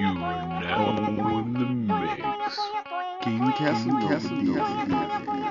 You are now in the mix. Game Castle. Castle, Castle.